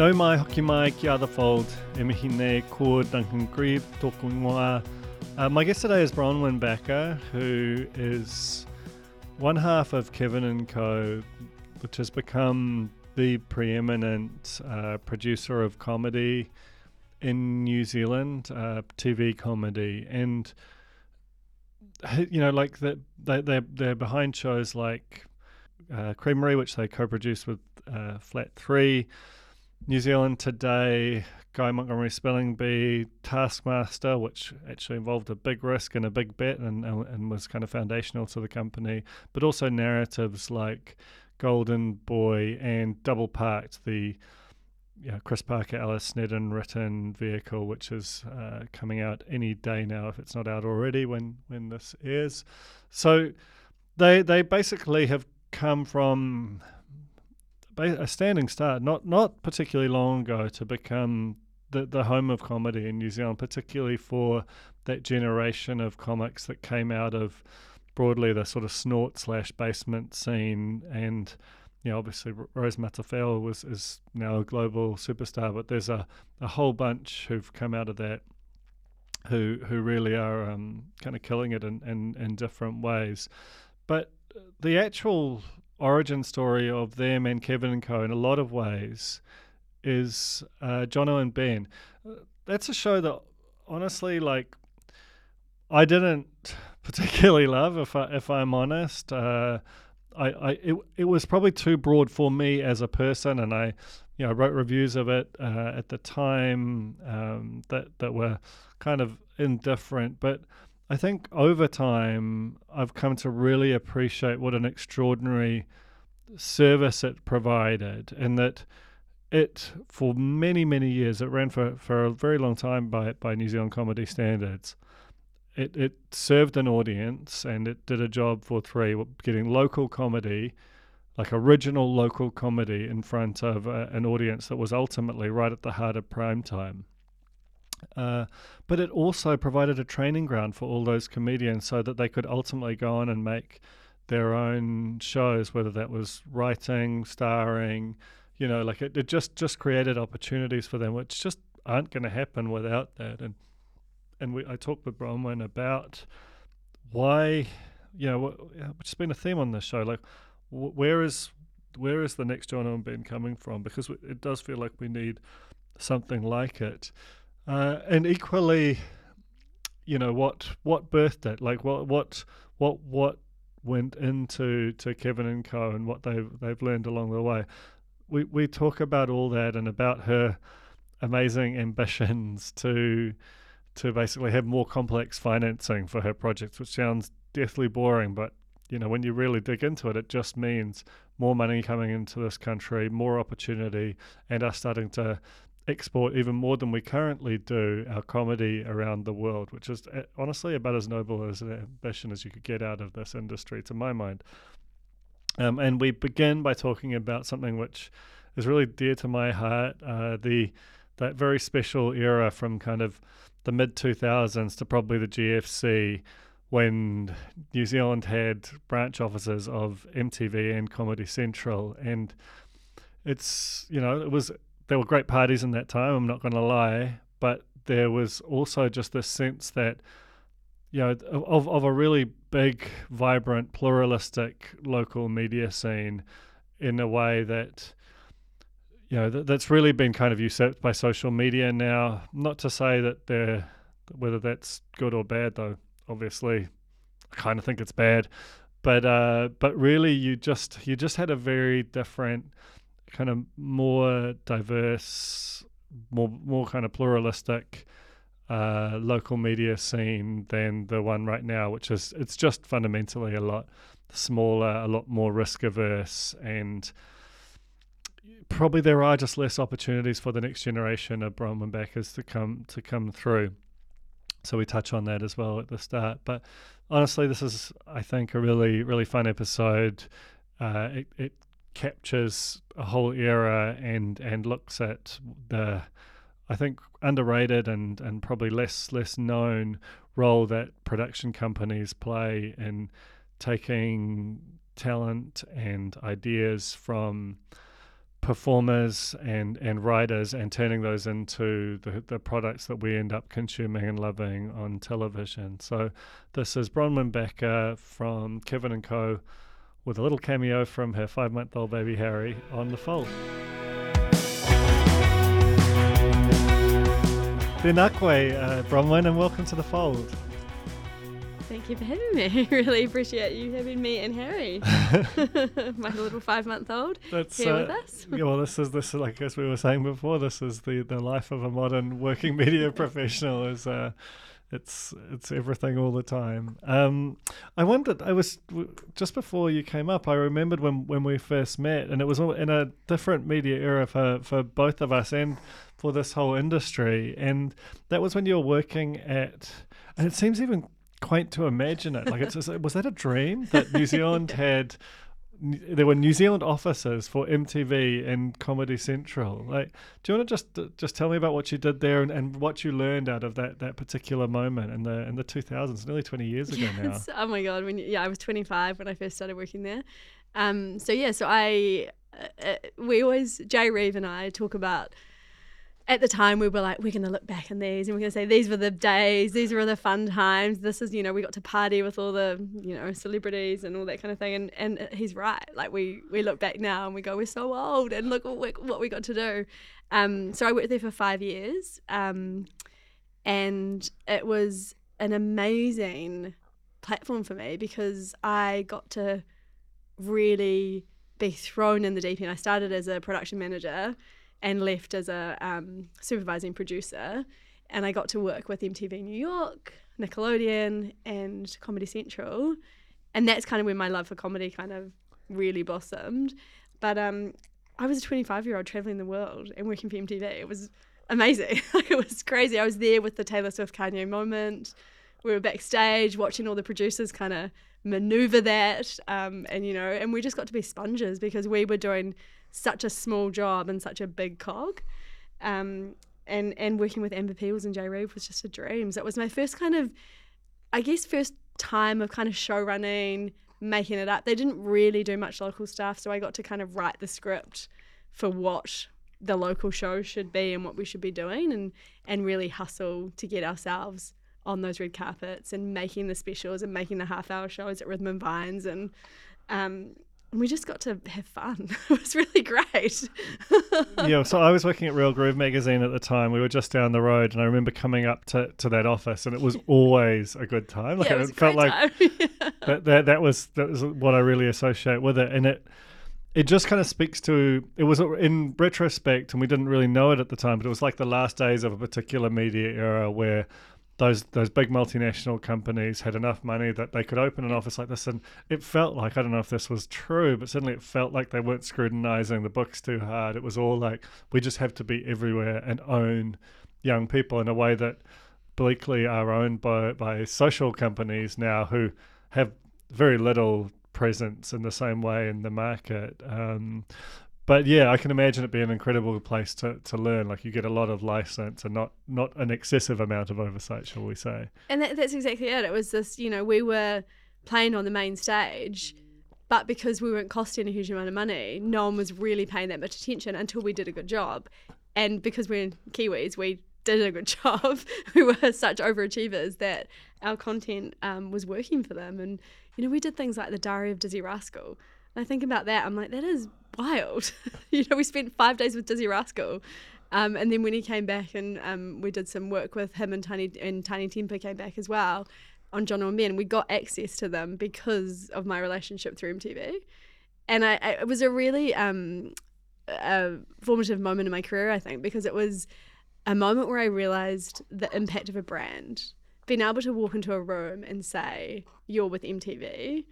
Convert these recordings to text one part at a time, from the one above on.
Nau mai hoki mai ki other fold, e mihi nei ko Duncan Greive tōku ingoa. Uh, my guest today is Bronwynn Bakker, who is one half of Kevin and Co, which has become the preeminent uh, producer of comedy in New Zealand, uh, TV comedy, and you know, like they they're, they're behind shows like uh, Creamerie, which they co-produced with uh, Flat Three. New Zealand Today, Guy Montgomery Spelling Bee, Taskmaster, which actually involved a big risk and a big bet and, and was kind of foundational to the company, but also narratives like Golden Boy and Double Parked, the Chris Parker, Alice Snedden written vehicle, which is uh, coming out any day now if it's not out already when, when this airs. So they they basically have come from a standing start, not not particularly long ago, to become the the home of comedy in New Zealand, particularly for that generation of comics that came out of broadly the sort of snort slash basement scene and you know, obviously Rose Matafeo was is now a global superstar, but there's a, a whole bunch who've come out of that who who really are um, kind of killing it in, in, in different ways. But the actual origin story of them and Kevin and Co. in a lot of ways is uh, Jono and Ben. That's a show that honestly, like, I didn't particularly love, if I if I'm honest. Uh, I, I it, it was probably too broad for me as a person, and I, you know, wrote reviews of it uh, at the time um, that that were kind of indifferent, but I think over time, I've come to really appreciate what an extraordinary service it provided, and that it, for many, many years, it ran for, for a very long time by, by New Zealand comedy standards. It, it served an audience and it did a job for three, getting local comedy, like original local comedy, in front of uh, an audience that was ultimately right at the heart of prime time. Uh, but it also provided a training ground for all those comedians so that they could ultimately go on and make their own shows, whether that was writing, starring, you know, like it, it just just created opportunities for them, which just aren't going to happen without that. And and we I talked with Bronwynn about why, you know, which has been a theme on this show, like where is where is the next Jono and Ben coming from? Because it does feel like we need something like it. Uh, and equally, you know what what birthed it? Like what what what what went into to Kevin and Co and what they've they've learned along the way. We we talk about all that and about her amazing ambitions to to basically have more complex financing for her projects, which sounds deathly boring, but you know when you really dig into it, it just means more money coming into this country, more opportunity, and us starting to export even more than we currently do our comedy around the world, which is eh, honestly about as noble as an ambition as you could get out of this industry, to my mind. Um, and we begin by talking about something which is really dear to my heart uh, the that very special era from kind of the mid 2000s to probably the GFC when New Zealand had branch offices of MTV and Comedy Central and it's you know it was there were great parties in that time. I'm not going to lie, but there was also just this sense that you know of of a really big, vibrant, pluralistic local media scene in a way that you know that, that's really been kind of usurped by social media now. Not to say that they're whether that's good or bad, though. Obviously, I kind of think it's bad, but uh, but really, you just you just had a very different kind of more diverse, more more kind of pluralistic uh, local media scene than the one right now, which is it's just fundamentally a lot smaller, a lot more risk averse, and probably there are just less opportunities for the next generation of Bronwynn Bakkers to come to come through. So we touch on that as well at the start. But honestly, this is I think a really really fun episode. Uh, it, it captures a whole era and and looks at the I think underrated and and probably less less known role that production companies play in taking talent and ideas from performers and and writers and turning those into the, the products that we end up consuming and loving on television. So this is Bronwynn Bakker from Kevin and Co with a little cameo from her five month old baby Harry on the fold. Tēnā uh, Bronwynn, and welcome to the fold. Thank you for having me. really appreciate you having me and Harry, my little five-month-old, That's, here uh, with us. yeah, well, this is this like as we were saying before. This is the the life of a modern working media professional. Is uh, it's it's everything all the time. Um, I wondered. I was just before you came up. I remembered when when we first met, and it was in a different media era for for both of us and for this whole industry. And that was when you were working at. And it seems even quaint to imagine it. Like it's was that a dream that New Zealand had there were New Zealand offices for MTV and Comedy Central. Like, do you want to just just tell me about what you did there and, and what you learned out of that, that particular moment in the in the two thousands, nearly twenty years ago yes. now? Oh my god! When yeah, I was twenty five when I first started working there. Um, so yeah, so I uh, uh we always Jay Reeve and I talk about at the time we were like, we're going to look back on these and we're going to say, these were the days, these were the fun times. This is, you know, we got to party with all the, you know, celebrities and all that kind of thing. And, and he's right. Like we, we look back now and we go, we're so old and look what we, what we got to do. Um, so I worked there for five years. Um, and it was an amazing platform for me because I got to really be thrown in the deep end. I started as a production manager and left as a um, supervising producer. And I got to work with MTV New York, Nickelodeon, and Comedy Central. And that's kind of when my love for comedy kind of really blossomed. But um, I was a 25 year old traveling the world and working for MTV. It was amazing. it was crazy. I was there with the Taylor Swift Kanye moment. We were backstage watching all the producers kind of maneuver that. Um, and, you know, and we just got to be sponges because we were doing such a small job and such a big cog. Um, and and working with Amber Peebles and Jay Reeve was just a dream. So it was my first kind of, I guess, first time of kind of show running, making it up. They didn't really do much local stuff, so I got to kind of write the script for what the local show should be and what we should be doing, and and really hustle to get ourselves on those red carpets and making the specials and making the half hour shows at Rhythm and Vines and um, we just got to have fun. it was really great. yeah, so I was working at Real Groove magazine at the time. We were just down the road, and I remember coming up to, to that office, and it was always a good time. Like yeah, it, it felt like yeah. that, that that was that was what I really associate with it, and it it just kind of speaks to it was in retrospect, and we didn't really know it at the time, but it was like the last days of a particular media era where those those big multinational companies had enough money that they could open an office like this. And it felt like I don't know if this was true but certainly it felt like they weren't scrutinizing the books too hard. It was all like we just have to be everywhere and own young people in a way that bleakly are owned by by social companies now who have very little presence in the same way in the market. Um, but yeah, I can imagine it being an incredible place to, to learn. Like you get a lot of license and not not an excessive amount of oversight, shall we say? And that, that's exactly it. It was this, you know, we were playing on the main stage, but because we weren't costing a huge amount of money, no one was really paying that much attention until we did a good job. And because we're Kiwis, we did a good job. we were such overachievers that our content um, was working for them. And, you know, we did things like the Diary of Dizzee Rascal. And I think about that, I'm like, that is wild. you know, we spent five days with Dizzee Rascal. Um, and then when he came back and um, we did some work with him and Tiny and Tinie Tempah came back as well on Jono and Ben, we got access to them because of my relationship through MTV. And I, I it was a really um, a formative moment in my career, I think, because it was a moment where I realized the impact of a brand. Being able to walk into a room and say, You're with MTV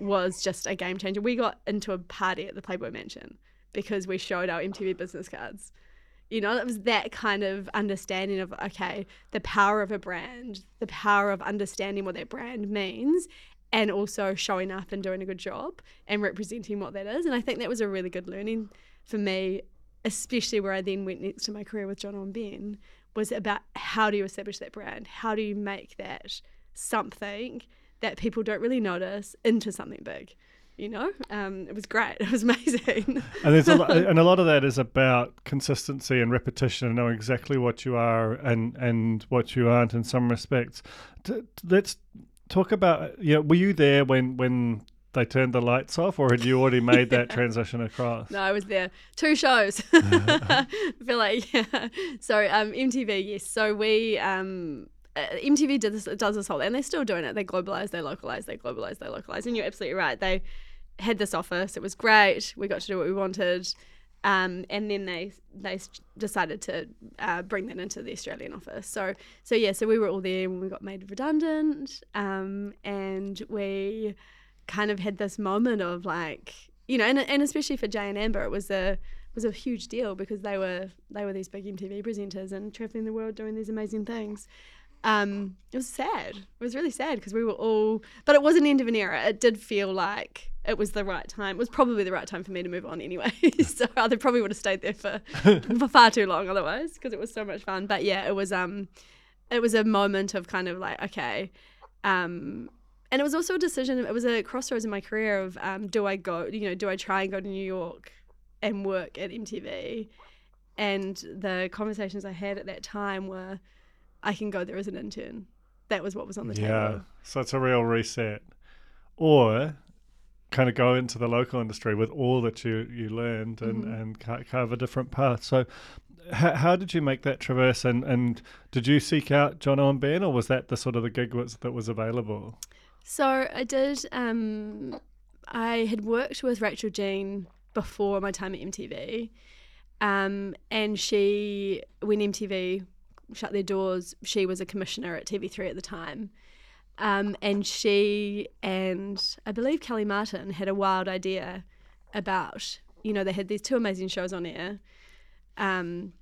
was just a game changer. We got into a party at the Playboy Mansion because we showed our MTV business cards. You know, it was that kind of understanding of, okay, the power of a brand, the power of understanding what that brand means, and also showing up and doing a good job and representing what that is. And I think that was a really good learning for me, especially where I then went next to my career with Jono and Ben, was about how do you establish that brand? How do you make that something that people don't really notice into something big? You know, um, it was great. It was amazing. and there's a lot, and a lot of that is about consistency and repetition, and knowing exactly what you are and and what you aren't in some respects. Let's talk about. Yeah, were you there when when they turned the lights off, or had you already made that transition across? No, I was there. Two shows. I feel like yeah. So um, MTV, yes. So we um, uh, MTV did this, does this whole, and they're still doing it. They globalize, they localize, they globalize, they localize. And you're absolutely right. They had this office. It was great. We got to do what we wanted. Um, and then they they decided to uh, bring that into the Australian office. So so yeah, so we were all there when we got made redundant, um, and we kind of had this moment of like you know, and, and especially for Jay and Amber, it was a was a huge deal because they were they were these big MTV presenters and traveling the world doing these amazing things. Um, it was sad. It was really sad because we were all, but it was an end of an era. It did feel like it was the right time. It was probably the right time for me to move on anyway. so I probably would have stayed there for for far too long otherwise because it was so much fun. But yeah, it was um, it was a moment of kind of like okay, um, and it was also a decision. It was a crossroads in my career of um, do I go, you know, do I try and go to New York and work at MTV? And the conversations I had at that time were, I can go there as an intern. That was what was on the yeah. table. Yeah, so it's a real reset, or kind of go into the local industry with all that you you learned and mm-hmm. and carve a different path. So how, how did you make that traverse and, and did you seek out Jono and Ben or was that the sort of the gig was, that was available? So I did. Um, I had worked with Rachel Jean before my time at MTV, um, and she, when MTV shut their doors, she was a commissioner at TV3 at the time. Um, and she and I believe Kelly Martin had a wild idea about, you know, they had these two amazing shows on air, um,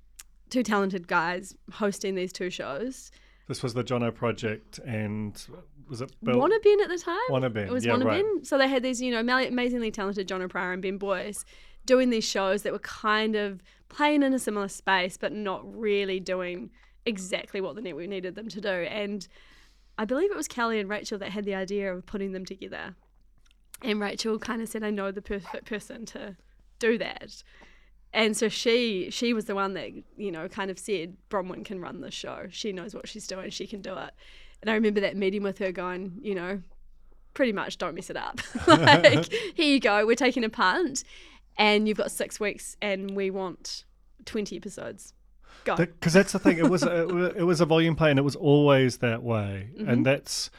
two talented guys hosting these two shows. This was the Jono Project and was it Bill? Wanna Ben at the time? Wanna Ben. It was yeah, Wanna right. Ben. So they had these, you know, amazingly talented Jono Pryor and Ben Boyce doing these shows that were kind of playing in a similar space, but not really doing exactly what the network needed them to do. And I believe it was Kelly and Rachel that had the idea of putting them together. And Rachel kind of said, I know the perfect person to do that. And so she she was the one that, you know, kind of said, Bronwynn can run this show. She knows what she's doing, she can do it. And I remember that meeting with her going, you know, pretty much don't mess it up. like, here you go, we're taking a punt and you've got six weeks and we want 20 episodes. Because that's the thing. It was a, it was a volume play and it was always that way. Mm-hmm. And that's,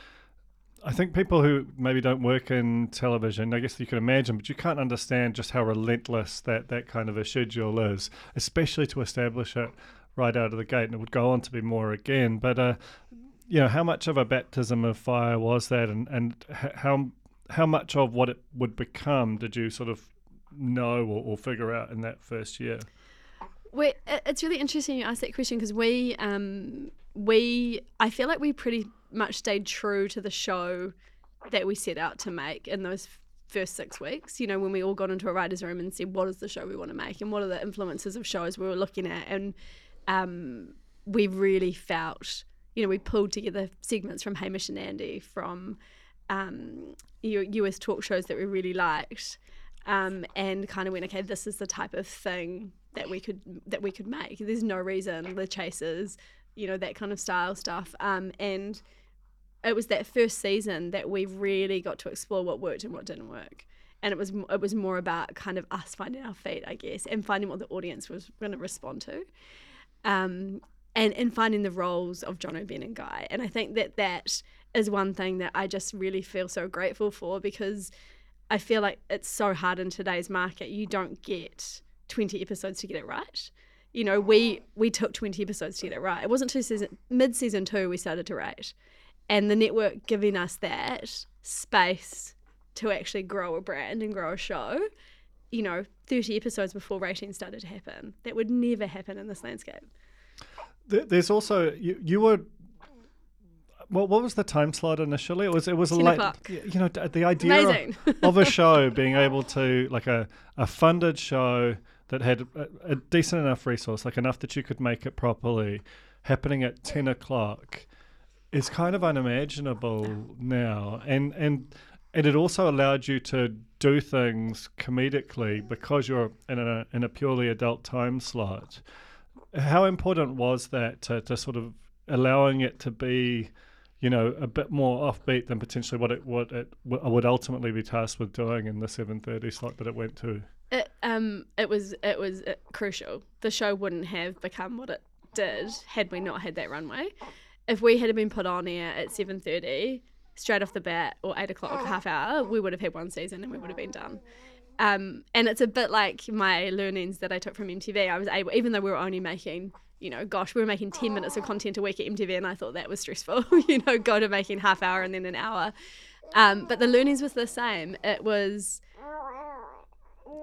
I think people who maybe don't work in television, I guess you can imagine, but you can't understand just how relentless that, that kind of a schedule is, especially to establish it right out of the gate. And it would go on to be more again. But uh, you know, how much of a baptism of fire was that, and and how how much of what it would become did you sort of know or, or figure out in that first year? It's really interesting you ask that question because we um, we I feel like we pretty much stayed true to the show that we set out to make in those first six weeks. You know, when we all got into a writer's room and said, what is the show we want to make and what are the influences of shows we were looking at. And um, we really felt you know, we pulled together segments from Hamish and Andy, from um, US talk shows that we really liked, um, and kind of went, okay, this is the type of thing that we could that we could make. There's no reason the chasers, you know, that kind of style stuff. Um, and it was that first season that we really got to explore what worked and what didn't work. And it was it was more about kind of us finding our feet, I guess, and finding what the audience was going to respond to, um, and and finding the roles of Jono Ben, and Guy. And I think that that is one thing that I just really feel so grateful for because I feel like it's so hard in today's market. You don't get 20 episodes to get it right. You know, we we took 20 episodes to get it right. It wasn't two season mid season two we started to rate, and the network giving us that space to actually grow a brand and grow a show. You know, 30 episodes before ratings started to happen. That would never happen in this landscape. There's also you, you were what what was the time slot initially? It was it was 10 late. o'clock. You know the idea of, of a show being able to like a a funded show that had a, a decent enough resource, like enough that you could make it properly, happening at ten o'clock, is kind of unimaginable now, and and and it also allowed you to do things comedically because you're in a in a purely adult time slot. How important was that to, to sort of allowing it to be, you know, a bit more offbeat than potentially what it what it w- would ultimately be tasked with doing in the seven thirty slot that it went to? It um it was it was uh, crucial. The show wouldn't have become what it did had we not had that runway. If we had been put on air at seven thirty straight off the bat or eight o'clock half hour, we would have had one season and we would have been done. Um, and it's a bit like my learnings that I took from MTV. I was able, even though we were only making, you know, gosh, we were making 10 minutes of content a week at MTV, and I thought that was stressful, you know, go to making half hour and then an hour. Um, but the learnings was the same. It was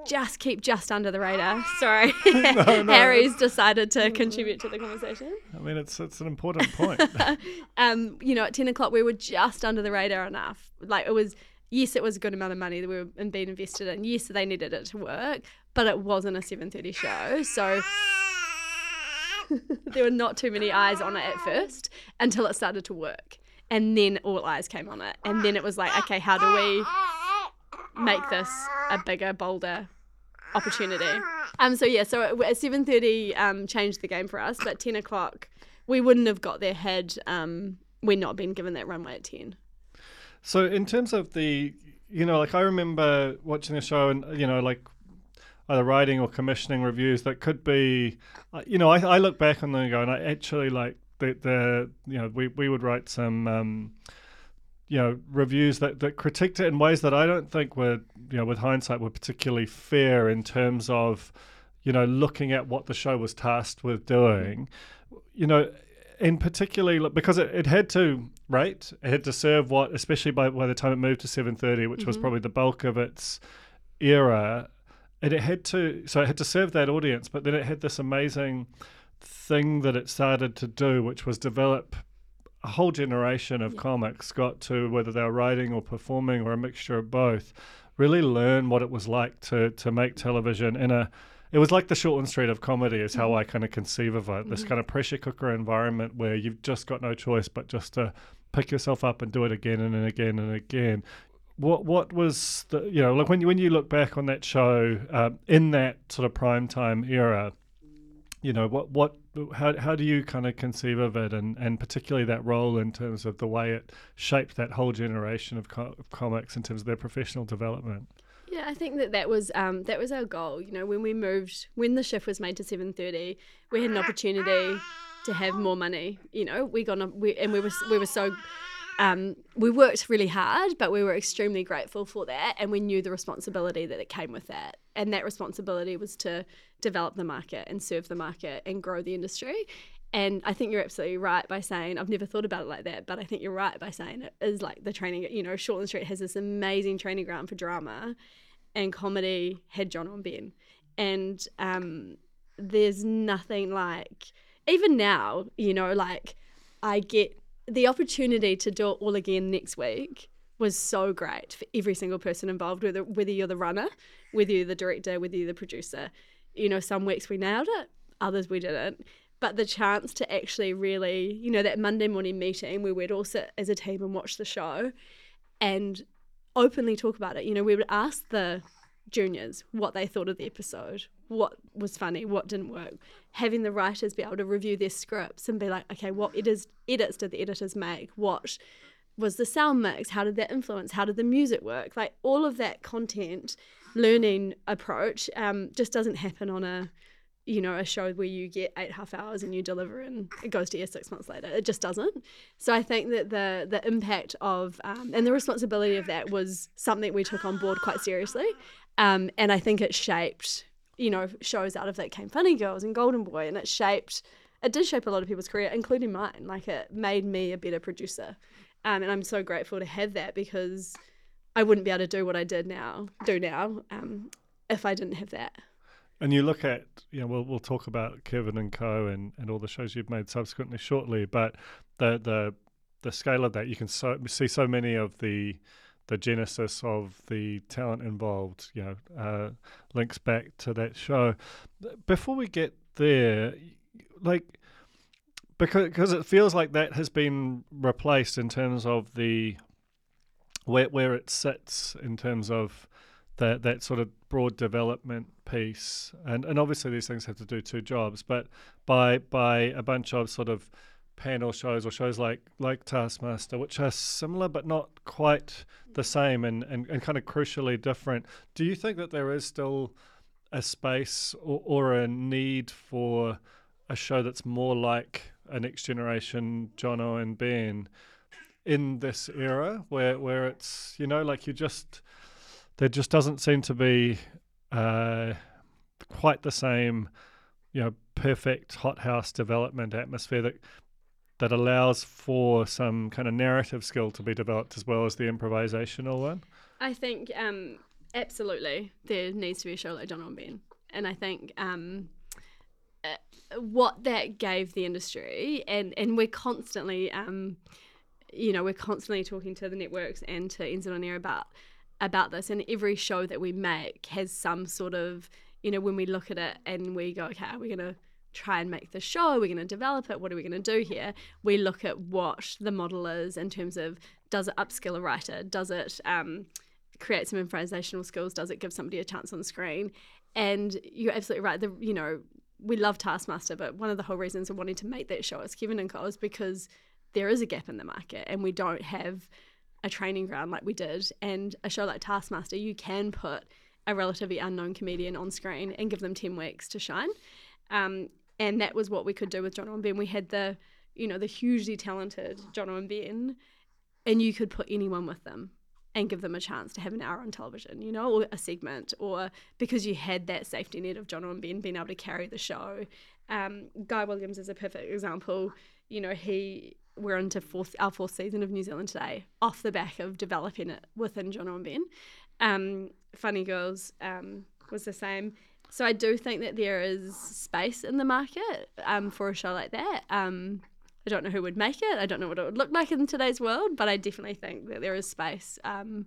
just keep just under the radar. Sorry, Harry's decided to contribute to the conversation. I mean, it's it's an important point. um, you know, at 10 o'clock, we were just under the radar enough. Like, it was, yes, it was a good amount of money that we were being invested in. Yes, they needed it to work, but it wasn't a 7.30 show. So there were not too many eyes on it at first until it started to work. And then all eyes came on it. And then it was like, okay, how do we make this a bigger, bolder opportunity? Um, so yeah, so at seven thirty, um, changed the game for us. But ten o'clock, we wouldn't have got there had um we not been given that runway at ten. So in terms of the, you know, like I remember watching the show and you know, like either writing or commissioning reviews that could be, uh, you know, I, I look back on them and go, and I actually like the the you know we we would write some. Um, you know, reviews that, that critiqued it in ways that I don't think were, you know, with hindsight, were particularly fair in terms of, you know, looking at what the show was tasked with doing. You know, in particularly because it, it had to rate, it had to serve what, especially by by the time it moved to seven thirty, which was mm-hmm. probably the bulk of its era. And it had to, so it had to serve that audience, but then it had this amazing thing that it started to do, which was develop a whole generation of comics got to whether they were writing or performing or a mixture of both really learn what it was like to to make television in a it was like the Shortland Street of comedy is how I kind of conceive of it. This kind of pressure cooker environment where you've just got no choice but just to pick yourself up and do it again and again and again. What what was the you know like when you when you look back on that show uh, in that sort of prime time era you know what what how how do you kind of conceive of it and and particularly that role in terms of the way it shaped that whole generation of, co- of comics in terms of their professional development Yeah, I think that that was um, that was our goal. You know, when we moved, when the shift was made to seven thirty, we had an opportunity to have more money. You know, we got a, we, and we were we were so. Um, we worked really hard, but we were extremely grateful for that, and we knew the responsibility that it came with that. And that responsibility was to develop the market and serve the market and grow the industry. And I think you're absolutely right by saying I've never thought about it like that, but I think you're right by saying it is like the training. You know, Shortland Street has this amazing training ground for drama, and comedy had John on Ben, and um, there's nothing like even now. You know, like I get the opportunity to do it all again next week was so great for every single person involved, whether whether you're the runner, whether you're the director, whether you're the producer. You know, some weeks we nailed it, others we didn't. But the chance to actually really, you know, that Monday morning meeting where we'd all sit as a team and watch the show and openly talk about it. You know, we would ask the juniors what they thought of the episode, what was funny, what didn't work. Having the writers be able to review their scripts and be like, okay, what editors, edits did the editors make? What was the sound mix? How did that influence? How did the music work? Like all of that content learning approach um, just doesn't happen on a you know a show where you get eight half hours and you deliver and it goes to air six months later it just doesn't so i think that the the impact of um, and the responsibility of that was something we took on board quite seriously um, and i think it shaped you know shows out of that came funny girls and golden boy and it shaped it did shape a lot of people's career including mine like it made me a better producer um, and i'm so grateful to have that because I wouldn't be able to do what I did now, do now, um, if I didn't have that. And you look at, you know, we'll, we'll talk about Kevin and Co. and, and all the shows you've made subsequently shortly, but the the the scale of that, you can so, see so many of the the genesis of the talent involved, you know, uh, links back to that show. Before we get there, like, because because it feels like that has been replaced in terms of the where where it sits in terms of that that sort of broad development piece, and and obviously these things have to do two jobs, but by by a bunch of sort of panel shows or shows like like Taskmaster, which are similar but not quite the same and, and, and kind of crucially different. Do you think that there is still a space or, or a need for a show that's more like a next generation Jono and Ben in this era where where it's you know like you just there just doesn't seem to be uh, quite the same you know perfect hothouse development atmosphere that that allows for some kind of narrative skill to be developed as well as the improvisational one. I think um, absolutely there needs to be a show like Jono and Ben, and I think. Um, what that gave the industry, and, and we're constantly um, you know, we're constantly talking to the networks and to NZ On Air about about this, and every show that we make has some sort of, you know, when we look at it and we go, okay, we're to try and make the show? We're we going to develop it? What are we going to do here? We look at what the model is in terms of does it upskill a writer? Does it um, create some improvisational skills? Does it give somebody a chance on screen? And you're absolutely right. The you know we love Taskmaster, but one of the whole reasons of wanting to make that show as Kevin and Co is because there is a gap in the market and we don't have a training ground like we did. And a show like Taskmaster, you can put a relatively unknown comedian on screen and give them 10 weeks to shine. Um, and that was what we could do with Jono and Ben. We had the, you know, the hugely talented Jono and Ben, and you could put anyone with them and give them a chance to have an hour on television, you know, or a segment, or because you had that safety net of Jono and Ben being able to carry the show. Um, Guy Williams is a perfect example. You know, he we're into fourth, our fourth season of New Zealand Today off the back of developing it within Jono and Ben. Um, Funny Girls um, was the same. So I do think that there is space in the market um, for a show like that. I don't know who would make it. I don't know what it would look like in today's world, but I definitely think that there is space. Um,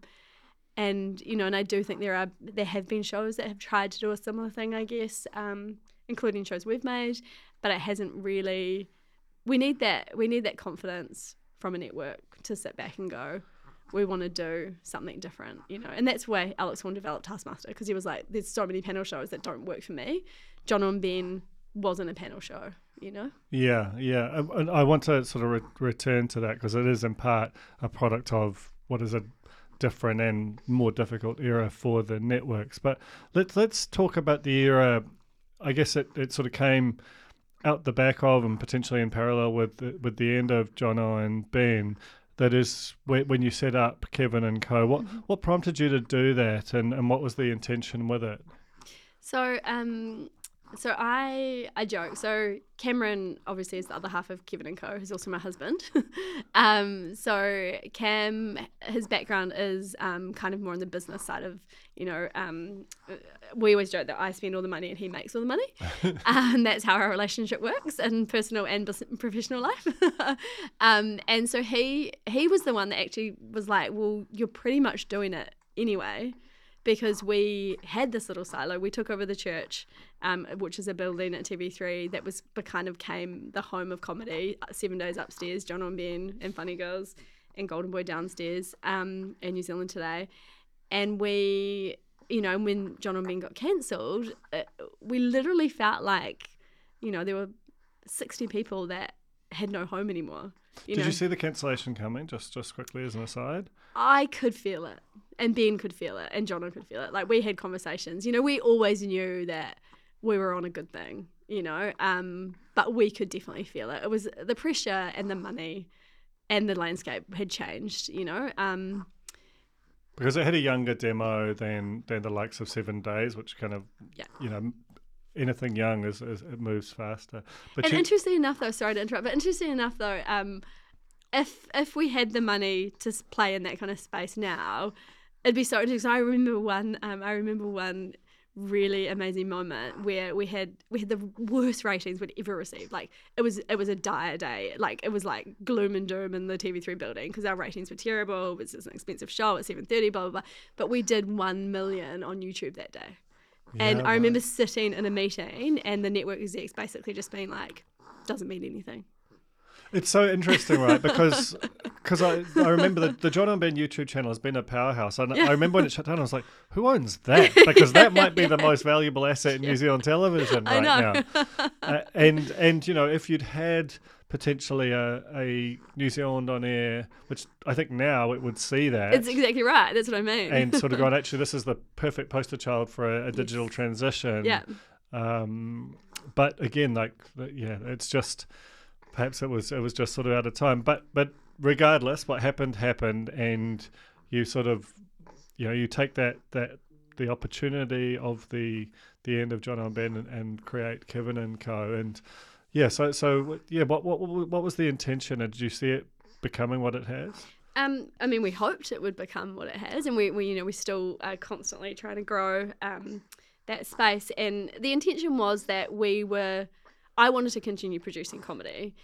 and you know, and I do think there are there have been shows that have tried to do a similar thing. I guess, um, including shows we've made, but it hasn't really we need that we need that confidence from a network to sit back and go we want to do something different you know and that's why alex horne developed taskmaster because he was like there's so many panel shows that don't work for me jono and ben wasn't a panel show you know yeah yeah and i want to sort of re- return to that because it is in part a product of what is a different and more difficult era for the networks but let's let's talk about the era i guess it, it sort of came out the back of and potentially in parallel with the, with the end of Jono and Ben. That is when you set up Kevin and Co. What mm-hmm. what prompted you to do that, and, and what was the intention with it? So um, so I I joke. So Cameron obviously is the other half of Kevin and Co, who's also my husband. um, so Cam, his background is um, kind of more on the business side of you know. Um, we always joke that I spend all the money and he makes all the money, and that's how our relationship works in personal and professional life. Um, and so he he was the one that actually was like, well, you're pretty much doing it anyway because we had this little silo. We took over the church, um, which is a building at TV3 that was kind of came the home of comedy. Uh, seven Days upstairs, Jono and Ben and Funny Girls and Golden Boy downstairs, um, and New Zealand Today, and we you know, when Jono and Ben got cancelled, we literally felt like, you know, there were 60 people that had no home anymore. You Did know? you see the cancellation coming? Just just quickly as an aside. I could feel it, and Ben could feel it, and Jono could feel it. Like we had conversations. You know, we always knew that we were on a good thing. You know, um, but we could definitely feel it. It was the pressure and the money, and the landscape had changed. You know, um, because it had a younger demo than than the likes of Seven Days, which kind of yeah. you know anything young is, is it moves faster. But and you, interesting enough, though, sorry to interrupt, but interesting enough though, um, if if we had the money to play in that kind of space now, it'd be so interesting. I remember one. Um, I remember one really amazing moment where we had we had the worst ratings we'd ever received. Like it was it was a dire day. Like it was like gloom and doom in the TV3 building because our ratings were terrible. It was an expensive show at seven thirty. Blah blah blah. But we did one million on YouTube that day. And I remember sitting in a meeting and the network execs basically just being like, doesn't mean anything. It's so interesting, right? Because because I, I remember the, the Jono and Ben YouTube channel has been a powerhouse. And yeah. I remember when it shut down, I was like, who owns that? Because that might be the most valuable asset in New Zealand television right now. uh, and and you know, if you'd had potentially a, a New Zealand on air, which I think now it would see that. It's exactly right. That's what I mean. and sort of going, actually, this is the perfect poster child for a, a digital yes. transition. Yeah. Um, but again, like, yeah, it's just perhaps it was it was just sort of out of time. But but regardless, what happened happened, and you sort of, you know, you take that that the opportunity of the the end of Jono and Ben and, and create Kevin and Co. and yeah, so so yeah, what what what was the intention, and did you see it becoming what it has? Um, I mean, we hoped it would become what it has, and we, we you know we still are constantly trying to grow um, that space. And the intention was that we were, I wanted to continue producing comedy,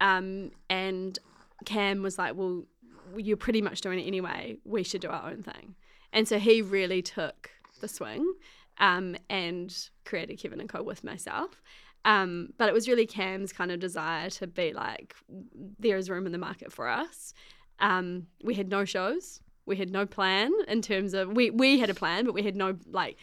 um, and Cam was like, "Well, you're pretty much doing it anyway. We should do our own thing." And so he really took the swing um, and created Kevin and Co with myself. Um, but it was really Cam's kind of desire to be like, there is room in the market for us. Um, we had no shows. We had no plan in terms of we we had a plan, but we had no like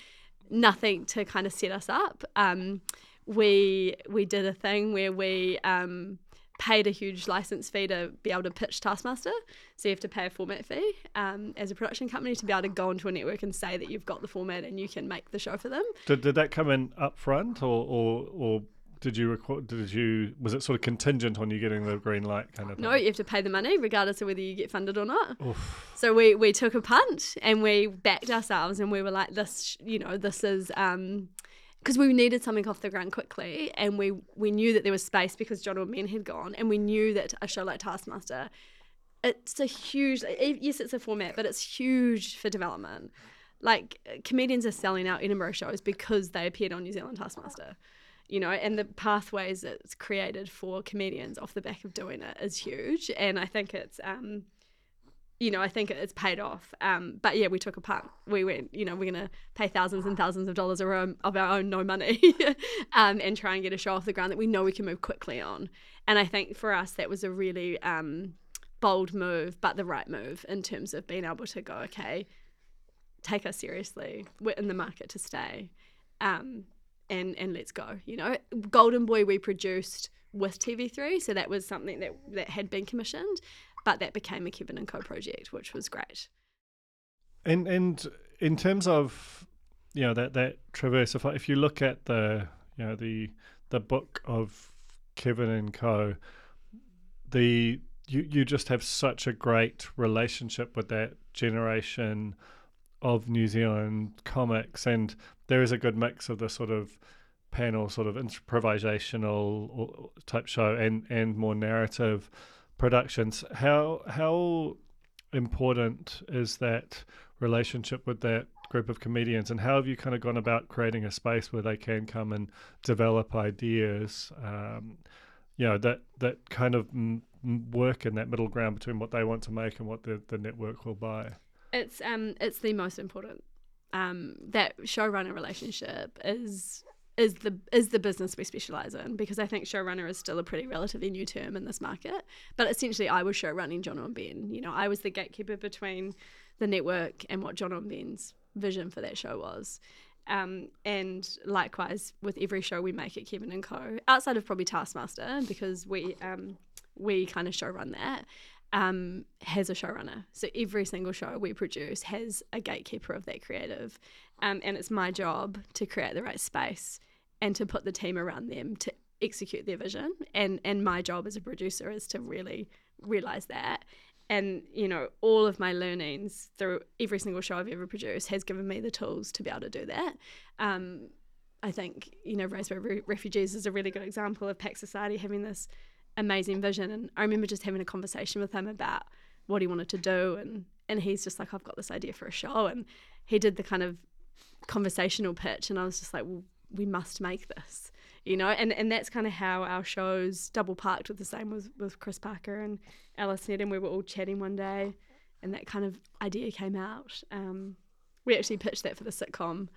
nothing to kind of set us up. Um, we we did a thing where we um, paid a huge license fee to be able to pitch Taskmaster. So you have to pay a format fee um, as a production company to be able to go into a network and say that you've got the format and you can make the show for them. Did, did that come in upfront or, or, or did you record did you was it sort of contingent on you getting the green light kind of thing? no you have to pay the money regardless of whether you get funded or not Oof. so we we took a punt and we backed ourselves and we were like this you know this is um because we needed something off the ground quickly and we we knew that there was space because John or Men had gone and we knew that a show like Taskmaster it's a huge yes it's a format but it's huge for development. Like comedians are selling out Edinburgh shows because they appeared on New Zealand Taskmaster you know and the pathways it's created for comedians off the back of doing it is huge and I think it's um you know, I think it's paid off. Um, but yeah, we took a punt. We went, you know, we're going to pay thousands and thousands of dollars of our own, no money um, and try and get a show off the ground that we know we can move quickly on. And I think for us, that was a really um, bold move, but the right move in terms of being able to go, okay, take us seriously. We're in the market to stay. Um, and, and let's go. You know, Golden Boy we produced with TV3, so that was something that, that had been commissioned but that became a Kevin and Co project, which was great. And and in terms of you know that that traverse, if if you look at the you know the the book of Kevin and Co, the you you just have such a great relationship with that generation of New Zealand comics, and there is a good mix of the sort of panel, sort of improvisational type show, and and more narrative productions. How how important is that relationship with that group of comedians, and how have you kind of gone about creating a space where they can come and develop ideas? Um, you know that that kind of m- work in that middle ground between what they want to make and what the, the network will buy. It's um it's the most important. Um, that showrunner relationship is is the is the business we specialize in because I think showrunner is still a pretty relatively new term in this market. But essentially, I was showrunning Jono and Ben. You know, I was the gatekeeper between the network and what Jono and Ben's vision for that show was. Um, and likewise with every show we make at Kevin and Co. Outside of probably Taskmaster because we um, we kind of showrun that. Um, has a showrunner. So every single show we produce has a gatekeeper of that creative. Um, and it's my job to create the right space and to put the team around them to execute their vision. And, and my job as a producer is to really realize that. And, you know, all of my learnings through every single show I've ever produced has given me the tools to be able to do that. Um, I think, you know, Raspberry Refugees is a really good example of Pax Assadi having this amazing vision. And I remember just having a conversation with him about what he wanted to do. And, and he's just like, I've got this idea for a show. And he did the kind of conversational pitch. And I was just like, well, we must make this, you know? And, and that's kind of how our shows double parked with the same with, with Chris Parker and Alice Snedden. And we were all chatting one day and that kind of idea came out. Um, we actually pitched that for the sitcom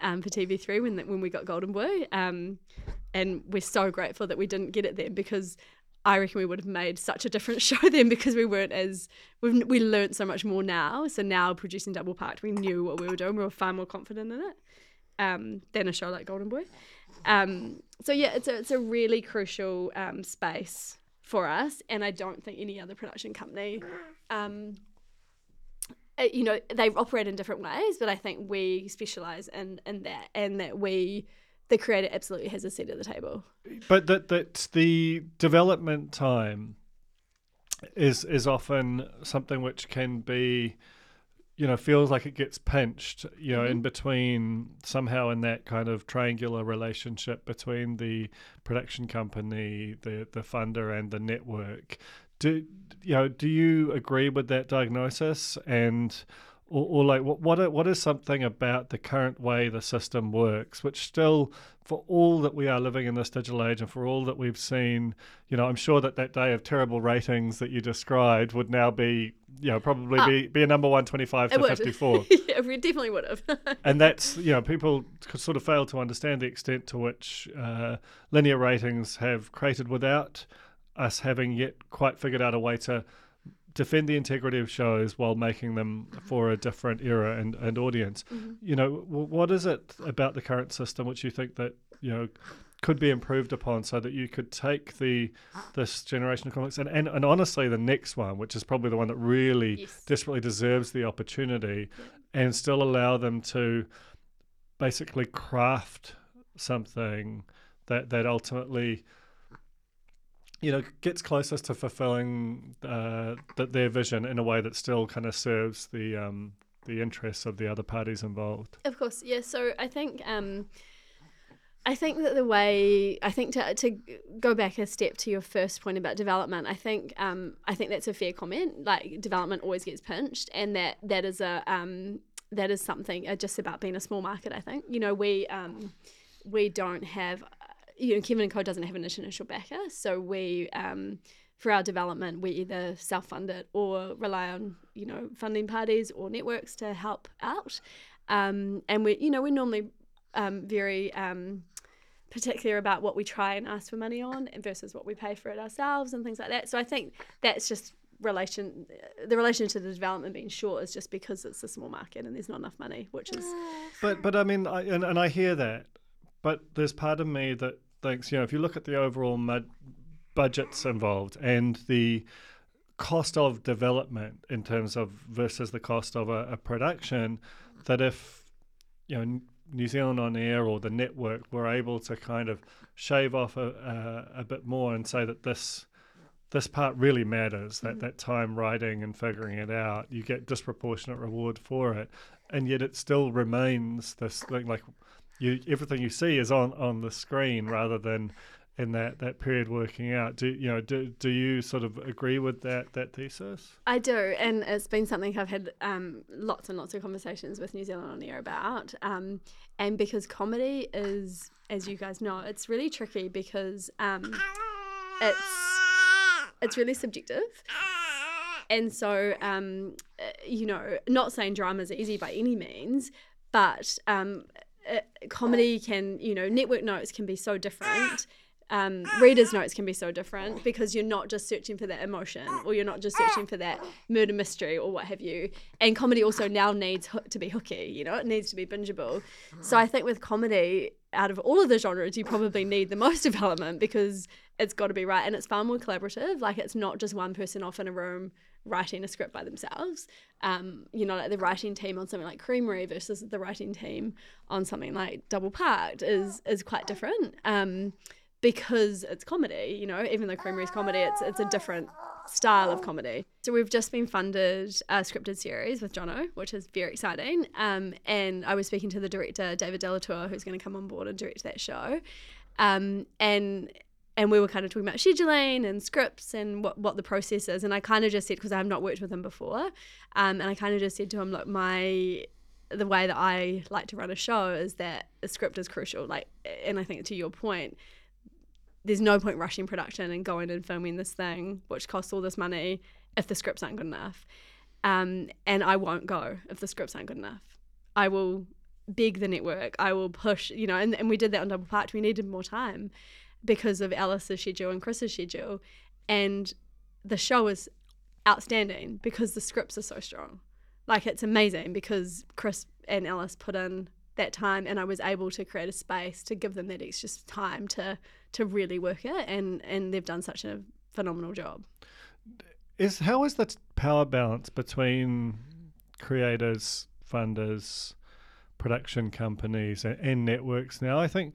um, for TV3 when when we got Golden Boy, um, and we're so grateful that we didn't get it then because I reckon we would have made such a different show then because we weren't as we we learned so much more now. So now producing Double Parked, we knew what we were doing. We were far more confident in it um, than a show like Golden Boy. Um, so yeah, it's a it's a really crucial um, space for us, and I don't think any other production company. Um, uh, you know, they operate in different ways, but I think we specialize in in that, and that we the creator absolutely has a seat at the table. But that that the development time is is often something which can be you know feels like it gets pinched you know mm-hmm. in between somehow in that kind of triangular relationship between the production company the the funder and the network do you know do you agree with that diagnosis and or, or like what what what is something about the current way the system works, which still, for all that we are living in this digital age and for all that we've seen, you know, I'm sure that that day of terrible ratings that you described would now be, you know, probably uh, be, be a number one twenty five to fifty four. yeah, we definitely would have. and that's you know people sort of fail to understand the extent to which uh, linear ratings have created without us having yet quite figured out a way to defend the integrity of shows while making them for a different era and, and audience. Mm-hmm. You know, what is it about the current system which you think that, you know, could be improved upon so that you could take the this generation of comics and, and, and honestly the next one, which is probably the one that really yes. desperately deserves the opportunity yeah. and still allow them to basically craft something that that ultimately you know, gets closest to fulfilling uh, their vision in a way that still kind of serves the um, the interests of the other parties involved. Of course, yeah. So I think um, I think that the way I think to to go back a step to your first point about development, I think um, I think that's a fair comment. Like development always gets pinched, and that that is a um, that is something uh, just about being a small market. I think you know we um, we don't have you know, Kevin and Co doesn't have an initial backer, so we um, for our development we either self fund it or rely on you know funding parties or networks to help out. Um, and we you know we're normally um, very um, particular about what we try and ask for money on versus what we pay for it ourselves and things like that. So I think that's just relation the relation to the development being short is just because it's a small market and there's not enough money which is but but i mean I, and, and i hear that but there's part of me that thanks. You know, if you look at the overall mud budgets involved and the cost of development in terms of versus the cost of a, a production, that if you know New Zealand on air or the network were able to kind of shave off a, a, a bit more and say that this this part really matters that mm-hmm. that time writing and figuring it out you get disproportionate reward for it and yet it still remains this thing like you everything you see is on on the screen rather than in that, that period working out. Do you know? Do, do you sort of agree with that that thesis? I do, and it's been something I've had um, lots and lots of conversations with New Zealand on air about. Um, and because comedy is, as you guys know, it's really tricky because um, it's it's really subjective. And so, um, you know, not saying drama is easy by any means, but um, uh, comedy can, you know, network notes can be so different. um, readers' notes can be so different because you're not just searching for that emotion or you're not just searching for that murder mystery or what have you. And comedy also now needs ho- to be hooky, you know, it needs to be bingeable. So I think with comedy, out of all of the genres, you probably need the most development because it's got to be right and it's far more collaborative. Like it's not just one person off in a room writing a script by themselves. Um, you know, like the writing team on something like Creamerie versus the writing team on something like Double Parked is is quite different. Um, because it's comedy, you know, even though Creamerie is comedy, it's it's a different style of comedy. So we've just been funded a scripted series with Jono, which is very exciting. Um, and I was speaking to the director David de Lautour, who's going to come on board and direct that show. Um, and and we were kind of talking about scheduling and scripts and what, what the process is. And I kind of just said, because I have not worked with him before, um, and I kind of just said to him, look, my the way that I like to run a show is that a script is crucial. Like, and I think to your point, there's no point rushing production and going and filming this thing, which costs all this money, if the scripts aren't good enough. Um, and I won't go if the scripts aren't good enough. I will beg the network. I will push, you know, and, and we did that on Double Parked. We needed more time because of Alice's schedule and Chris's schedule. And the show is outstanding because the scripts are so strong. Like it's amazing because Chris and Alice put in that time and I was able to create a space to give them that extra time to to really work it and and they've done such a phenomenal job. Is how is the power balance between creators, funders, production companies and, and networks now? I think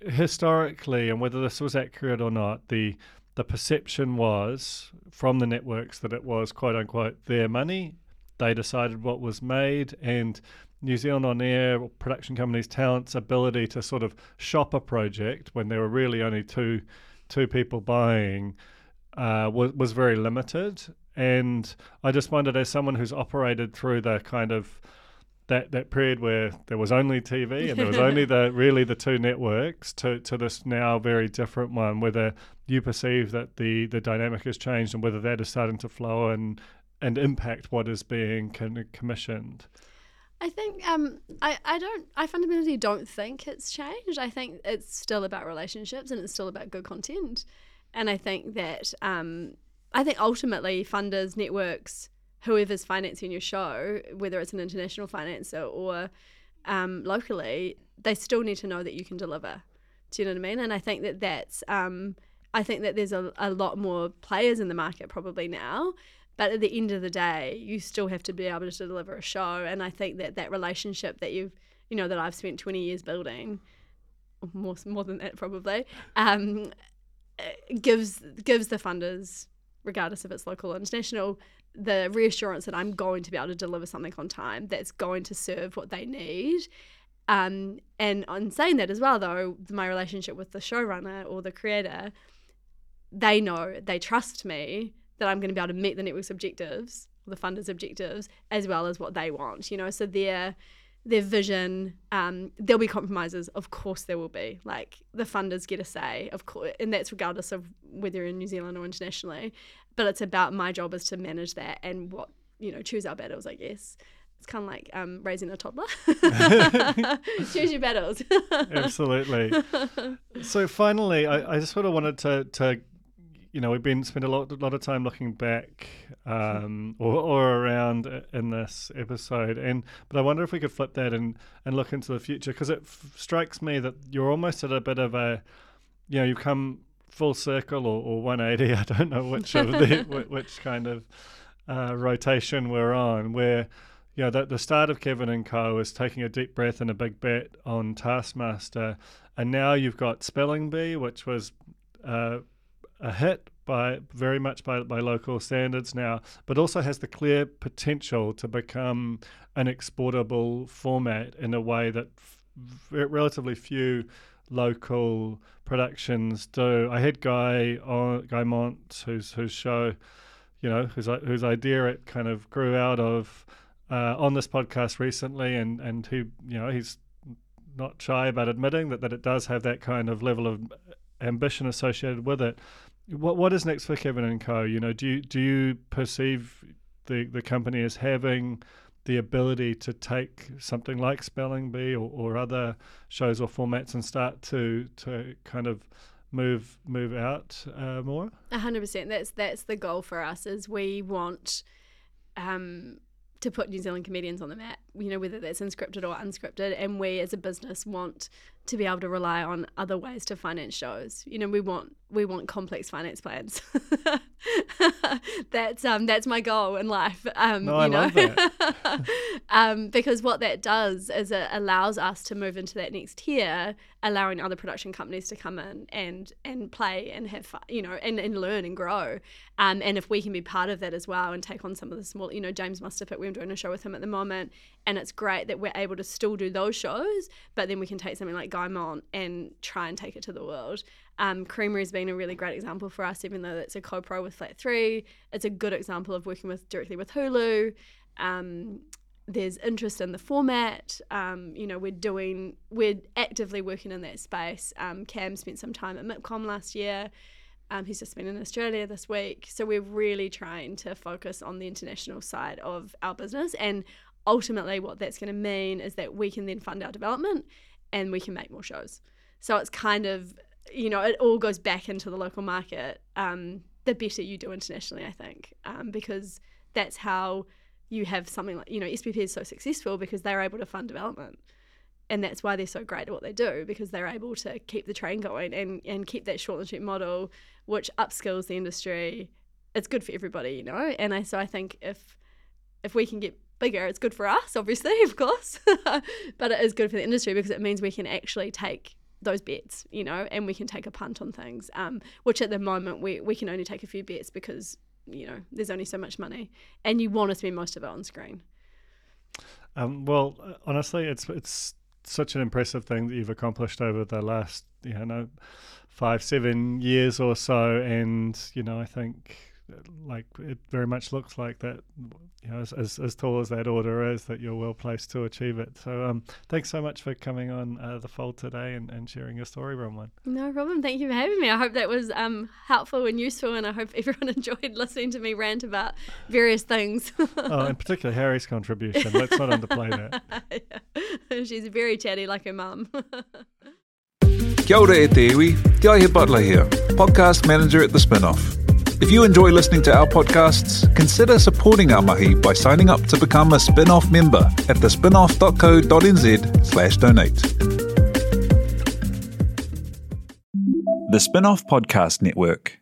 historically and whether this was accurate or not, the the perception was from the networks that it was quote unquote their money. They decided what was made and New Zealand On Air production companies' talent's ability to sort of shop a project when there were really only two two people buying uh, was was very limited. And I just wondered, as someone who's operated through the kind of that, that period where there was only TV and there was only the really the two networks to, to this now very different one, whether you perceive that the, the dynamic has changed and whether that is starting to flow and and impact what is being con- commissioned. I think um, I, I don't I fundamentally don't think it's changed. I think it's still about relationships and it's still about good content. And I think that um, I think ultimately funders, networks, whoever's financing your show, whether it's an international financer or um, locally, they still need to know that you can deliver. Do you know what I mean? And I think that that's um, I think that there's a, a lot more players in the market probably now but at the end of the day, you still have to be able to deliver a show. And I think that that relationship that you've, you know, that I've spent 20 years building, more more than that probably, um, gives gives the funders, regardless if it's local or international, the reassurance that I'm going to be able to deliver something on time that's going to serve what they need. Um, and on saying that as well, though, my relationship with the showrunner or the creator, they know, they trust me that I'm going to be able to meet the network's objectives, the funders' objectives, as well as what they want. You know, so their their vision, um, there'll be compromises. Of course, there will be. Like the funders get a say, of course, and that's regardless of whether in New Zealand or internationally. But it's about my job is to manage that and what you know, choose our battles. I guess it's kind of like um, raising a toddler. Choose your battles. Absolutely. So finally, I, I just sort of wanted to to you know, we've been spent a lot, a lot of time looking back um, or, or around in this episode, and but I wonder if we could flip that and and look into the future because it f- strikes me that you're almost at a bit of a, you know, you've come full circle or, or 180. I don't know which of the which kind of uh, rotation we're on, where you know, the, the start of Kevin and Co is taking a deep breath and a big bet on Taskmaster, and now you've got Spelling Bee, which was uh, a hit by very much by, by local standards now, but also has the clear potential to become an exportable format in a way that f- relatively few local productions do. I had Guy on Guy Mont, whose whose show, you know, whose whose idea it kind of grew out of uh, on this podcast recently, and and he you know he's not shy about admitting that that it does have that kind of level of ambition associated with it. What what is next for Kevin and Co? You know, do you do you perceive the the company as having the ability to take something like Spelling Bee or, or other shows or formats and start to to kind of move move out uh, more? Hundred percent. That's that's the goal for us. Is we want um, to put New Zealand comedians on the map. You know, whether that's unscripted or unscripted, and we as a business want to be able to rely on other ways to finance shows. You know, we want we want complex finance plans. that's um that's my goal in life. Um, No, you I know? love that. um, because what that does is it allows us to move into that next tier, allowing other production companies to come in and and play and have fun, you know, and, and learn and grow. Um, and if we can be part of that as well and take on some of the small, you know, James Mustapic, we're doing a show with him at the moment, and it's great that we're able to still do those shows, but then we can take something like Guy Mont and try and take it to the world. Um, Creamerie has been a really great example for us, even though it's a co-pro with Flat Three. It's a good example of working with directly with Hulu. Um, there's interest in the format. Um, you know, we're doing, we're actively working in that space. Um, Cam spent some time at MIPCOM last year. Um, he's just been in Australia this week. So we're really trying to focus on the international side of our business. And ultimately, what that's going to mean is that we can then fund our development and we can make more shows. So it's kind of, you know, it all goes back into the local market. Um, the better you do internationally, I think, um, because that's how you have something like, you know, SPP is so successful because they're able to fund development. And that's why they're so great at what they do because they're able to keep the train going and, and keep that short and cheap model, which upskills the industry. It's good for everybody, you know. And I, so I think if if we can get bigger, it's good for us, obviously, of course, but it is good for the industry because it means we can actually take those bets, you know, and we can take a punt on things, um, which at the moment we, we can only take a few bets because, you know, there's only so much money and you want to spend most of it on screen. Um, well, uh, honestly, it's it's such an impressive thing that you've accomplished over the last, you know, five seven years or so, and you know, I think like it very much looks like that. You know, as, as, as tall as that order is, that you're well placed to achieve it. So, um, thanks so much for coming on uh, the fold today and, and sharing your story, Bronwynn. No problem. Thank you for having me. I hope that was um, helpful and useful, and I hope everyone enjoyed listening to me rant about various things. oh, in particular, Harry's contribution. Let's not underplay that. yeah. She's very chatty, like her mum. Kia ora e te iwi, Te Aihe Butler here, podcast manager at The Spinoff. If you enjoy listening to our podcasts, consider supporting our mahi by signing up to become a spin-off member at thespinoff.co.nz slash donate. The Spinoff Podcast Network.